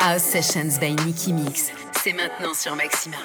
House Sessions by Nicky Mix. C'est maintenant sur Maxima.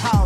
How.